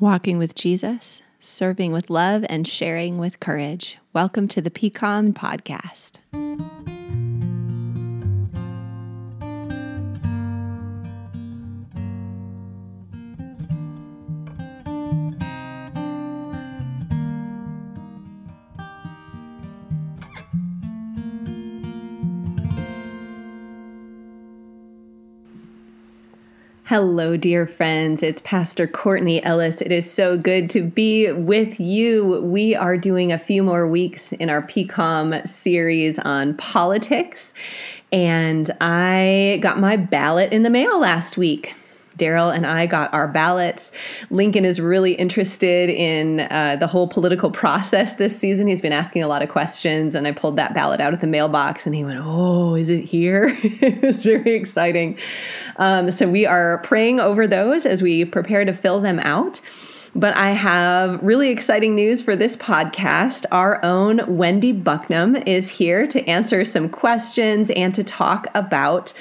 walking with Jesus, serving with love, and sharing with courage. Welcome to the PCOM podcast. Hello, dear friends. It's Pastor Courtney Ellis. It is so good to be with you. We are doing a few more weeks in our PCOM series on politics, and I got my ballot in the mail last week. Daryl and I got our ballots. Lincoln is really interested in uh, the whole political process this season. He's been asking a lot of questions, and I pulled that ballot out of the mailbox, and he went, "Oh, is it here?" it was very exciting. Um, so we are praying over those as we prepare to fill them out. But I have really exciting news for this podcast. Our own Wendy Bucknum is here to answer some questions and to talk about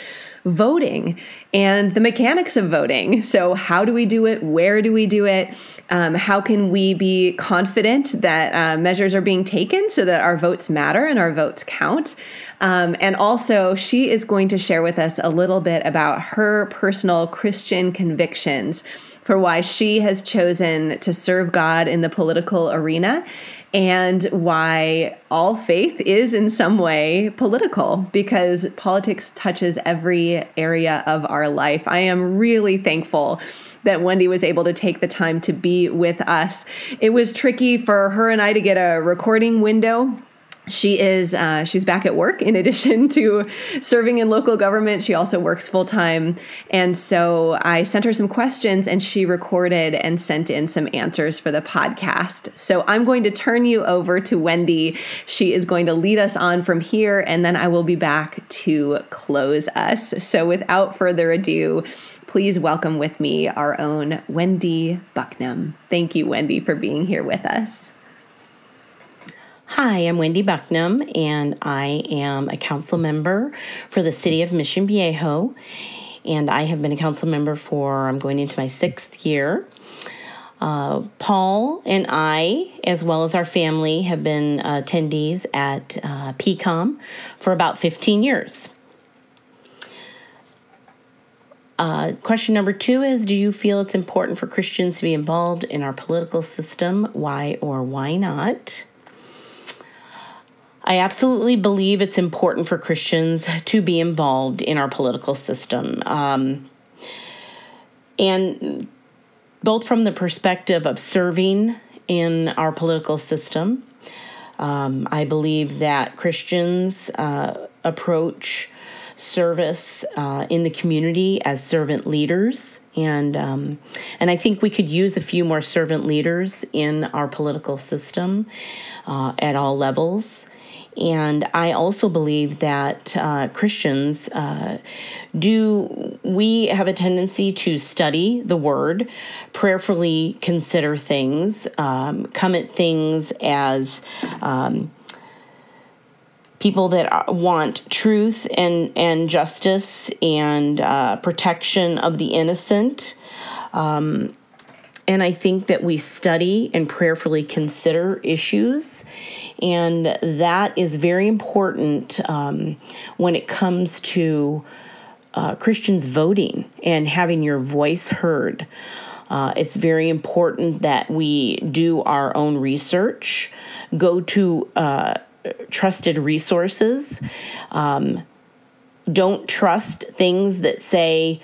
voting and the mechanics of voting. So, how do we do it? Where do we do it? Um, how can we be confident that uh, measures are being taken so that our votes matter and our votes count? Um, and also, she is going to share with us a little bit about her personal Christian convictions for why she has chosen to serve God in the political arena and why all faith is in some way political because politics touches every area of our life. I am really thankful that Wendy was able to take the time to be with us. It was tricky for her and I to get a recording window she is uh, she's back at work in addition to serving in local government. She also works full-time. And so i sent her some questions and she recorded and sent in some answers for the podcast. So i'm going to turn you over to wendy. She is going to lead us on from here and then i will be back to close us. So without further ado please welcome with me our own wendy bucknum. Thank you wendy for being here with us Hi, I'm Wendy Bucknum, and I am a council member for the city of Mission Viejo. And I have been a council member for, I'm going into my sixth year. Uh, Paul and I, as well as our family, have been attendees at uh, PCOM for about 15 years. Uh, question number two is Do you feel it's important for Christians to be involved in our political system? Why or why not? I absolutely believe it's important for Christians to be involved in our political system. Um, and both from the perspective of serving in our political system, um, I believe that Christians uh, approach service uh, in the community as servant leaders. And um, and I think we could use a few more servant leaders in our political system uh, at all levels. And I also believe that uh, Christians uh, do, we have a tendency to study the word, prayerfully consider things, um, come at things as um, people that want truth and, and justice and uh, protection of the innocent. Um, and I think that we study and prayerfully consider issues and that is very important um, when it comes to uh, Christians voting and having your voice heard. Uh, it's very important that we do our own research, go to uh, trusted resources. Um, don't trust things that say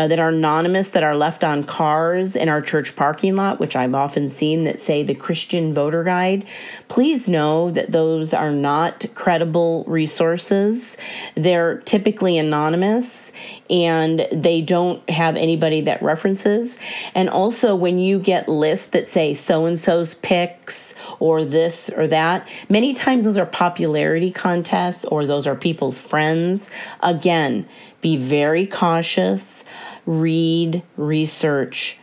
uh, that are anonymous that are left on cars in our church parking lot, which I've often seen that say the Christian voter guide, please know that those are not credible resources. They're typically anonymous and they don't have anybody that references. And also, when you get lists that say so and so's picks, or this or that. Many times those are popularity contests or those are people's friends. Again, be very cautious read, research,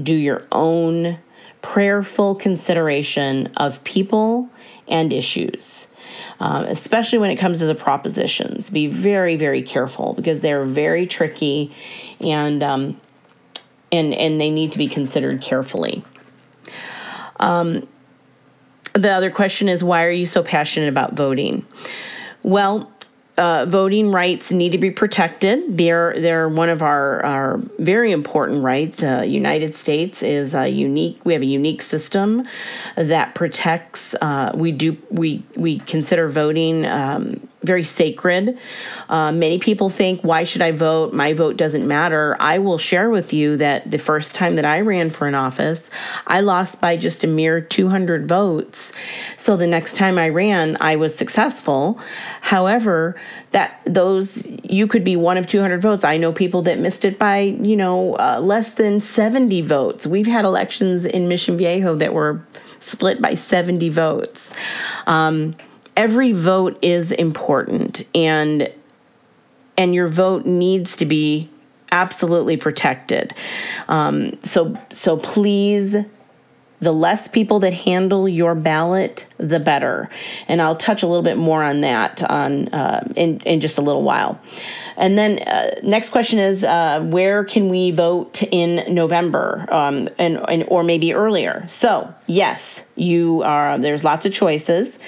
do your own prayerful consideration of people and issues. Um, especially when it comes to the propositions, be very, very careful because they're very tricky, and um, and and they need to be considered carefully. Um, the other question is why are you so passionate about voting? Well, uh, voting rights need to be protected. They're they're one of our, our very important rights. Uh, United States is a unique. We have a unique system that protects. Uh, we do we we consider voting um, very sacred. Uh, many people think, why should I vote? My vote doesn't matter. I will share with you that the first time that I ran for an office, I lost by just a mere 200 votes. So the next time I ran, I was successful. However, that those you could be one of 200 votes. I know people that missed it by you know uh, less than 70 votes. We've had elections in Mission Viejo that were split by 70 votes. Um, every vote is important, and and your vote needs to be absolutely protected. Um, so so please the less people that handle your ballot, the better. And I'll touch a little bit more on that on uh, in in just a little while. And then uh, next question is uh, where can we vote in November um, and, and or maybe earlier? So yes, you are. There's lots of choices.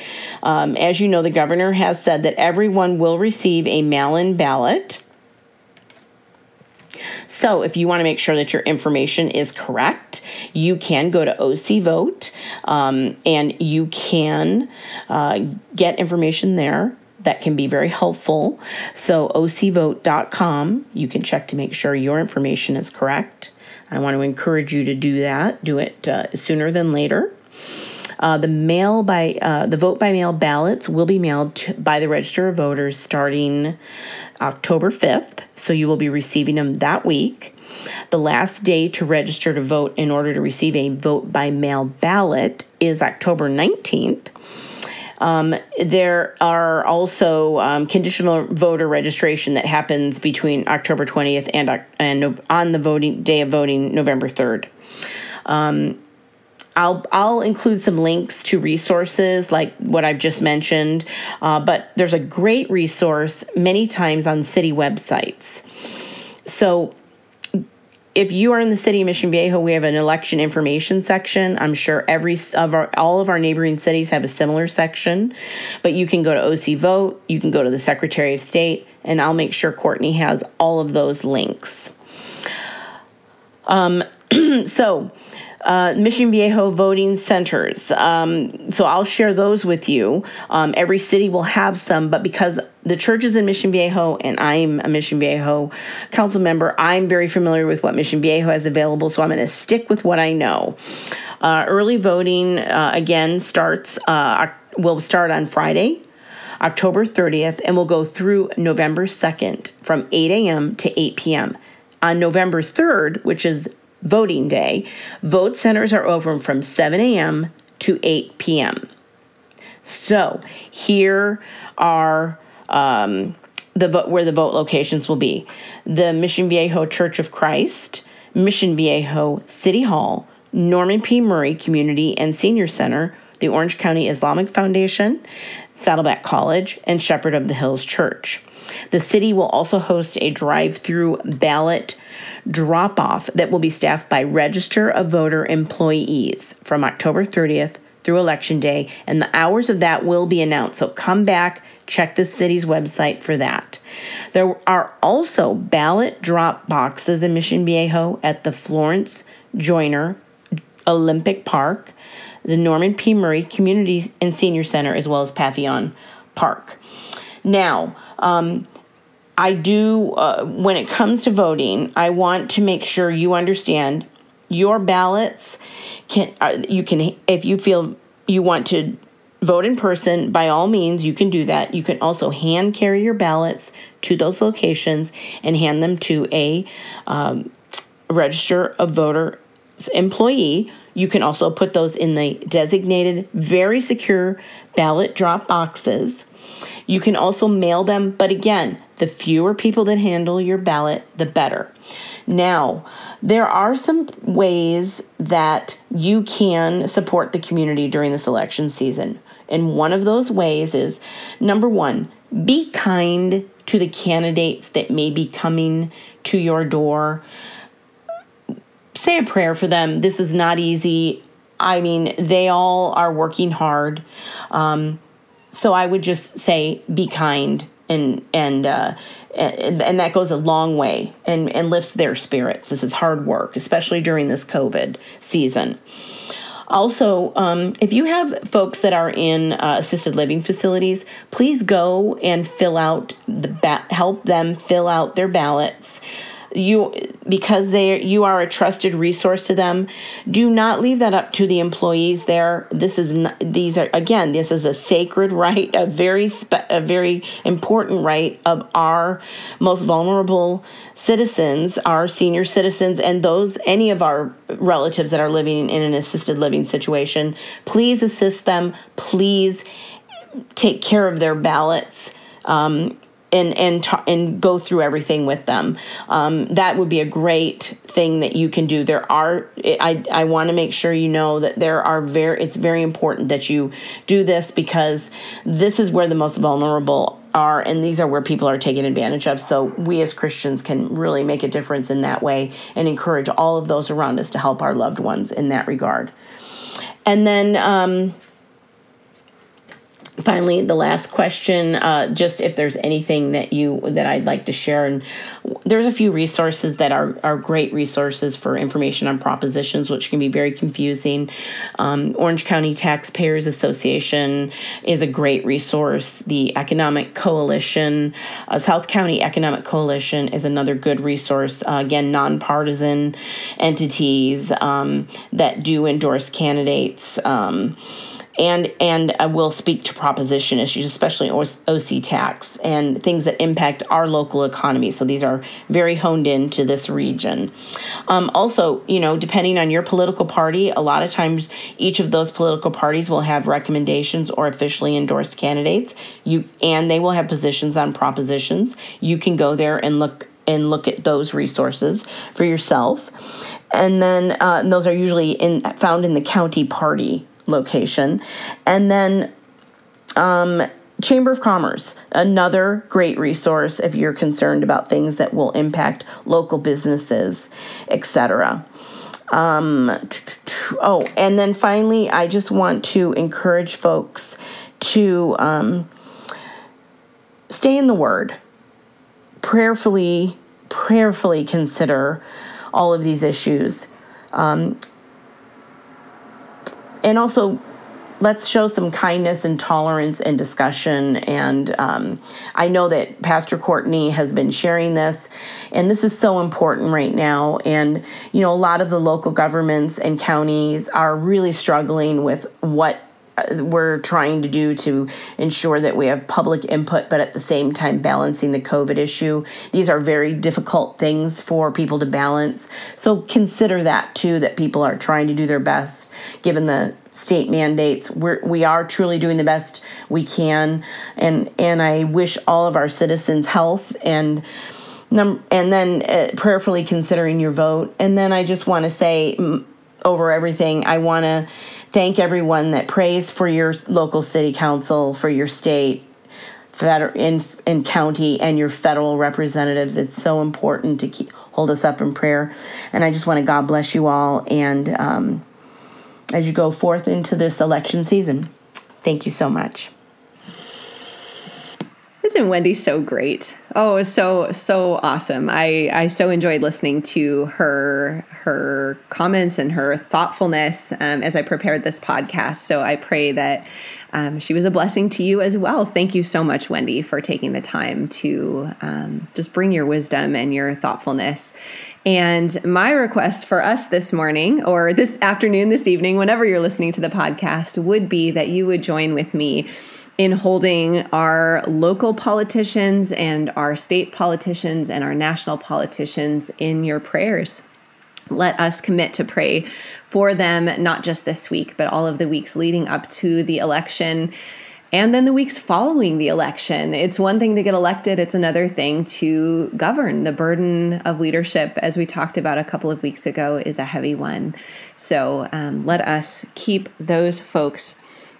Um, as you know, the governor has said that everyone will receive a mail-in ballot. So, if you want to make sure that your information is correct, you can go to OC Vote um, and you can uh, get information there that can be very helpful. So, ocvote.com, you can check to make sure your information is correct. I want to encourage you to do that. Do it uh, sooner than later. Uh, the mail by uh, the vote by mail ballots will be mailed to, by the Register of Voters starting October 5th. So you will be receiving them that week. The last day to register to vote in order to receive a vote by mail ballot is October 19th. Um, there are also um, conditional voter registration that happens between October 20th and, and on the voting day of voting, November 3rd. Um, I'll I'll include some links to resources like what I've just mentioned, uh, but there's a great resource many times on city websites. So if you are in the city of Mission Viejo, we have an election information section. I'm sure every of our all of our neighboring cities have a similar section, but you can go to OC Vote, you can go to the Secretary of State, and I'll make sure Courtney has all of those links. Um, so uh, Mission Viejo voting centers. Um, so I'll share those with you. Um, every city will have some, but because the church is in Mission Viejo and I'm a Mission Viejo council member, I'm very familiar with what Mission Viejo has available, so I'm going to stick with what I know. Uh, early voting uh, again starts uh, will start on Friday, October 30th, and will go through November 2nd from 8 a.m. to 8 p.m. On November 3rd, which is voting day, vote centers are open from 7 a.m. to 8 p.m. So here are um, the where the vote locations will be: the Mission Viejo Church of Christ, Mission Viejo City Hall, Norman P. Murray Community and Senior Center, the Orange County Islamic Foundation, Saddleback College, and Shepherd of the Hills Church. The city will also host a drive-through ballot drop off that will be staffed by Register of Voter employees from October 30th through Election Day, and the hours of that will be announced. So come back, check the city's website for that. There are also ballot drop boxes in Mission Viejo at the Florence Joyner Olympic Park, the Norman P. Murray Community and Senior Center, as well as Pavion Park. Now, um, I do, uh, when it comes to voting, I want to make sure you understand your ballots can, uh, you can, if you feel you want to vote in person, by all means, you can do that. You can also hand carry your ballots to those locations and hand them to a um, register of voter employee. You can also put those in the designated, very secure ballot drop boxes. You can also mail them, but again, the fewer people that handle your ballot, the better. Now, there are some ways that you can support the community during this election season. And one of those ways is number one, be kind to the candidates that may be coming to your door. Say a prayer for them. This is not easy. I mean, they all are working hard. Um, so I would just say be kind and and uh, and, and that goes a long way and and lifts their spirits. This is hard work, especially during this COVID season. Also, um, if you have folks that are in uh, assisted living facilities, please go and fill out the ba- help them fill out their ballots you because they you are a trusted resource to them do not leave that up to the employees there. This is not, these are again this is a sacred right a very spe- a very important right of our most vulnerable citizens our senior citizens and those any of our relatives that are living in an assisted living situation. Please assist them. Please take care of their ballots. Um, and and and go through everything with them. Um, that would be a great thing that you can do. There are I I want to make sure you know that there are very it's very important that you do this because this is where the most vulnerable are and these are where people are taken advantage of. So we as Christians can really make a difference in that way and encourage all of those around us to help our loved ones in that regard. And then um, finally the last question uh, just if there's anything that you that i'd like to share. And there's a few resources that are, are great resources for information on propositions which can be very confusing. Um, orange county taxpayers association is a great resource. The economic coalition uh, south county economic coalition is another good resource. Uh, again nonpartisan entities um, that do endorse candidates um, and and uh, will speak to proposition issues, especially OC tax and things that impact our local economy. So these are very honed into this region. Um, also, you know, depending on your political party, a lot of times each of those political parties will have recommendations or officially endorsed candidates. You and they will have positions on propositions. You can go there and look and look at those resources for yourself. And then uh, those are usually in found in the county party location. And then um, Chamber of Commerce, another great resource if you're concerned about things that will impact local businesses, etc. Um, oh, and then finally, I just want to encourage folks to um, stay in the Word, prayerfully, prayerfully consider all of these issues. Um, and also let's show some kindness and tolerance and discussion. And um, I know that Pastor Courtney has been sharing this, and this is so important right now. And, you know, a lot of the local governments and counties are really struggling with what uh, we're trying to do to ensure that we have public input, but at the same time balancing the COVID issue. These are very difficult things for people to balance. So consider that too, that people are trying to do their best given the state mandates. We're, we are truly doing the best we can, and and I wish all of our citizens health and. Num- and then uh, prayerfully considering your vote. And then I just want to say, m- over everything, I want to thank everyone that prays for your local city council, for your state, federal, in, in county, and your federal representatives. It's so important to keep, hold us up in prayer. And I just want to God bless you all and um, as you go forth into this election season. Thank you so much. Isn't Wendy so great? Oh, so so awesome. I I so enjoyed listening to her her comments and her thoughtfulness um, as I prepared this podcast. So I pray that um, she was a blessing to you as well. Thank you so much, Wendy, for taking the time to um, just bring your wisdom and your thoughtfulness. And my request for us this morning, or this afternoon, this evening, whenever you're listening to the podcast, would be that you would join with me in holding our local politicians and our state politicians and our national politicians in your prayers. Let us commit to pray for them, not just this week, but all of the weeks leading up to the election and then the weeks following the election. It's one thing to get elected, it's another thing to govern. The burden of leadership, as we talked about a couple of weeks ago, is a heavy one. So um, let us keep those folks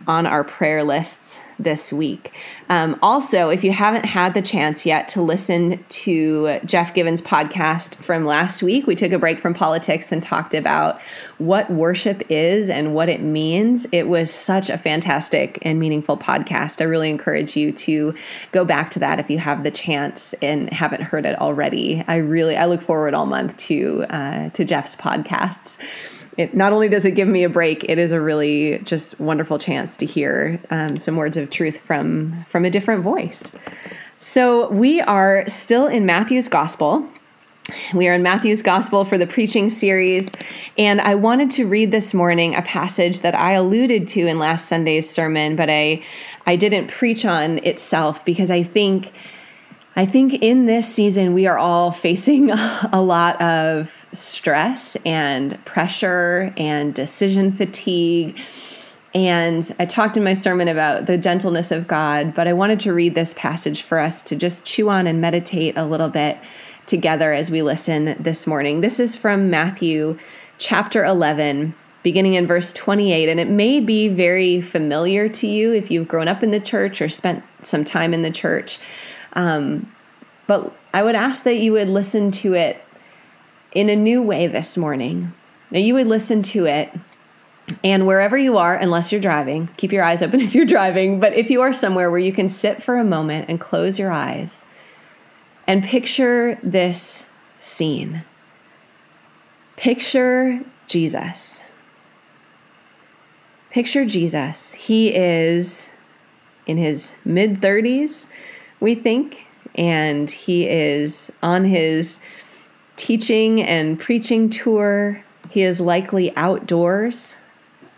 on our prayer lists this week. Um, also, if you haven't had the chance yet to listen to Jeff Given's podcast from last week, we took a break from politics and talked about what worship is and what it means. It was such a fantastic and meaningful podcast. I really encourage you to go back to that if you have the chance and haven't heard it already. I really I look forward all month to uh, to Jeff's podcasts it not only does it give me a break, it is a really just wonderful chance to hear um, some words of truth from from a different voice. So we are still in Matthew's Gospel. We are in Matthew's Gospel for the preaching series, and I wanted to read this morning a passage that I alluded to in last Sunday's sermon, but I I didn't preach on itself because I think I think in this season, we are all facing a lot of stress and pressure and decision fatigue. And I talked in my sermon about the gentleness of God, but I wanted to read this passage for us to just chew on and meditate a little bit together as we listen this morning. This is from Matthew chapter 11, beginning in verse 28. And it may be very familiar to you if you've grown up in the church or spent some time in the church. Um, but I would ask that you would listen to it in a new way this morning. That you would listen to it and wherever you are, unless you're driving, keep your eyes open if you're driving, but if you are somewhere where you can sit for a moment and close your eyes and picture this scene. Picture Jesus. Picture Jesus. He is in his mid 30s, we think and he is on his teaching and preaching tour. He is likely outdoors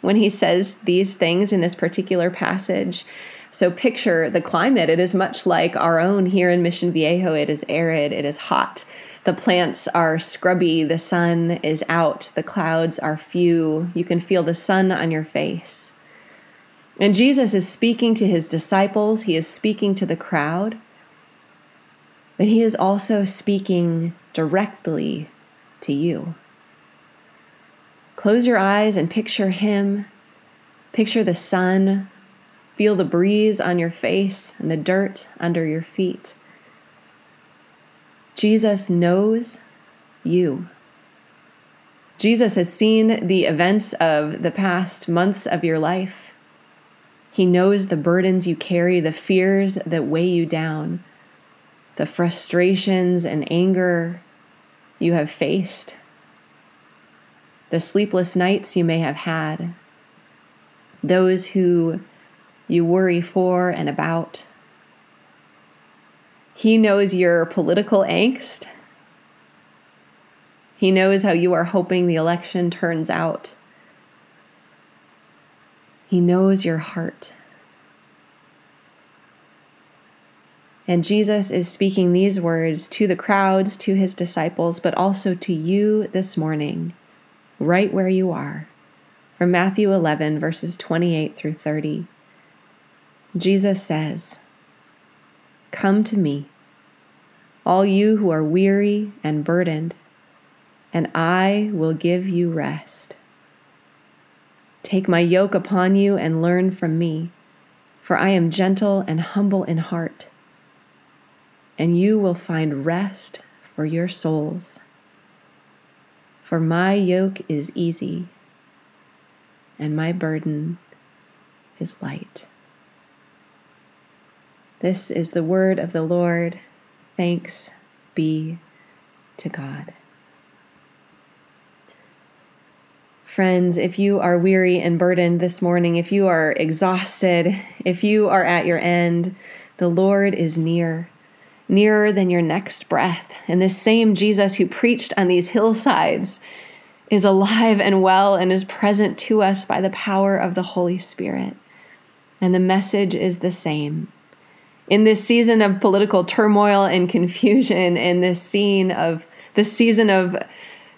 when he says these things in this particular passage. So picture the climate. It is much like our own here in Mission Viejo. It is arid, it is hot. The plants are scrubby, the sun is out, the clouds are few. You can feel the sun on your face. And Jesus is speaking to his disciples, he is speaking to the crowd but he is also speaking directly to you. Close your eyes and picture him. Picture the sun. Feel the breeze on your face and the dirt under your feet. Jesus knows you. Jesus has seen the events of the past months of your life. He knows the burdens you carry, the fears that weigh you down the frustrations and anger you have faced, the sleepless nights you may have had, those who you worry for and about. He knows your political angst. He knows how you are hoping the election turns out. He knows your heart. And Jesus is speaking these words to the crowds, to his disciples, but also to you this morning, right where you are. From Matthew 11, verses 28 through 30. Jesus says, Come to me, all you who are weary and burdened, and I will give you rest. Take my yoke upon you and learn from me, for I am gentle and humble in heart and you will find rest for your souls. For my yoke is easy, and my burden is light. This is the word of the Lord. Thanks be to God. Friends, if you are weary and burdened this morning, if you are exhausted, if you are at your end, the Lord is near nearer than your next breath. And this same Jesus who preached on these hillsides is alive and well and is present to us by the power of the Holy Spirit. And the message is the same. In this season of political turmoil and confusion, in this scene of this season of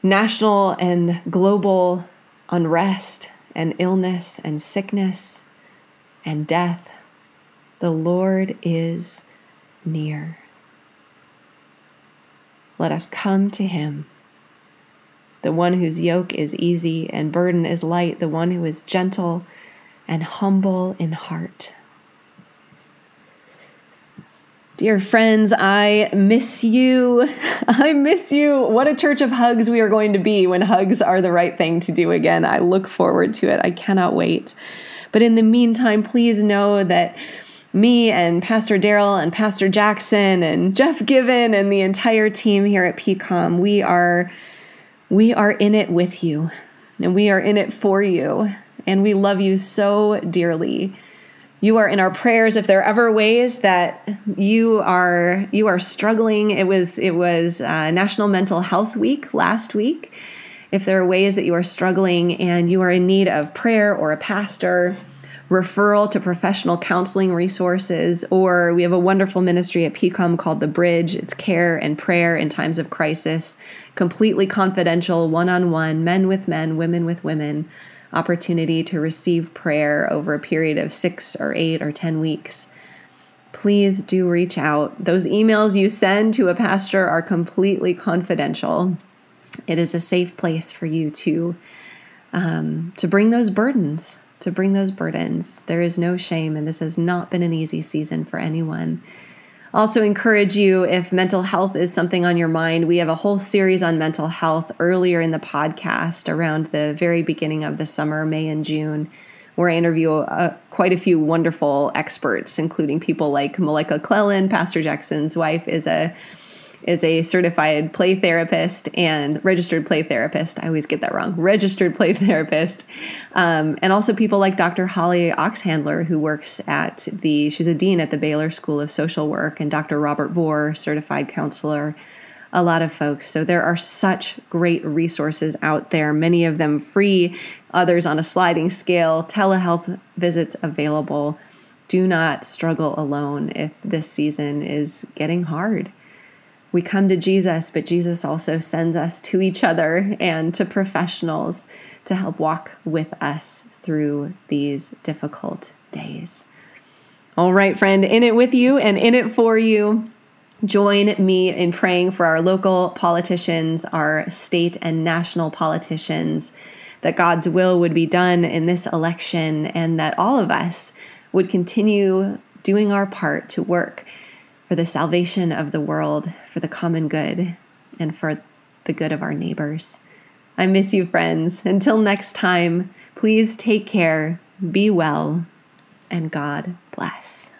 national and global unrest and illness and sickness and death, the Lord is near. Let us come to him. The one whose yoke is easy and burden is light, the one who is gentle and humble in heart. Dear friends, I miss you. I miss you. What a church of hugs we are going to be when hugs are the right thing to do again. I look forward to it. I cannot wait. But in the meantime, please know that me and Pastor Daryl and Pastor Jackson and Jeff Given and the entire team here at PCOM, we are we are in it with you and we are in it for you and we love you so dearly you are in our prayers. If there are ever ways that you are you are struggling it was it was uh, national mental health week last week. If there are ways that you are struggling and you are in need of prayer or a pastor referral to professional counseling resources or we have a wonderful ministry at PCOM called the bridge. It's care and prayer in times of crisis. Completely confidential one-on-one men with men women with women opportunity to receive prayer over a period of six or eight or 10 weeks, please do reach out. Those emails you send to a pastor are completely confidential. It is a safe place for you to um, to bring those burdens, to bring those burdens. There is no shame, and this has not been an easy season for anyone. Also, encourage you if mental health is something on your mind. We have a whole series on mental health earlier in the podcast around the very beginning of the summer, May and June, where I interview uh, quite a few wonderful experts, including people like Malika Cleland, Pastor Jackson's wife, is a is a certified play therapist and registered play therapist. I always get that wrong. Registered play therapist. Um, and also people like Dr. Holly Oxhandler, who works at the, she's a dean at the Baylor School of Social Work, and Dr. Robert Vore, certified counselor. A lot of folks. So there are such great resources out there, many of them free, others on a sliding scale, telehealth visits available. Do not struggle alone if this season is getting hard we come to Jesus, but Jesus also sends us to each other and to professionals to help walk with us through these difficult days. All right, friend, in it with you and in it for you. Join me in praying for our local politicians, our state and national politicians, that God's will would be done in this election and that all of us would continue doing our part to work for the salvation of the world, for the common good, and for the good of our neighbors. I miss you, friends. Until next time, please take care, be well, and God bless.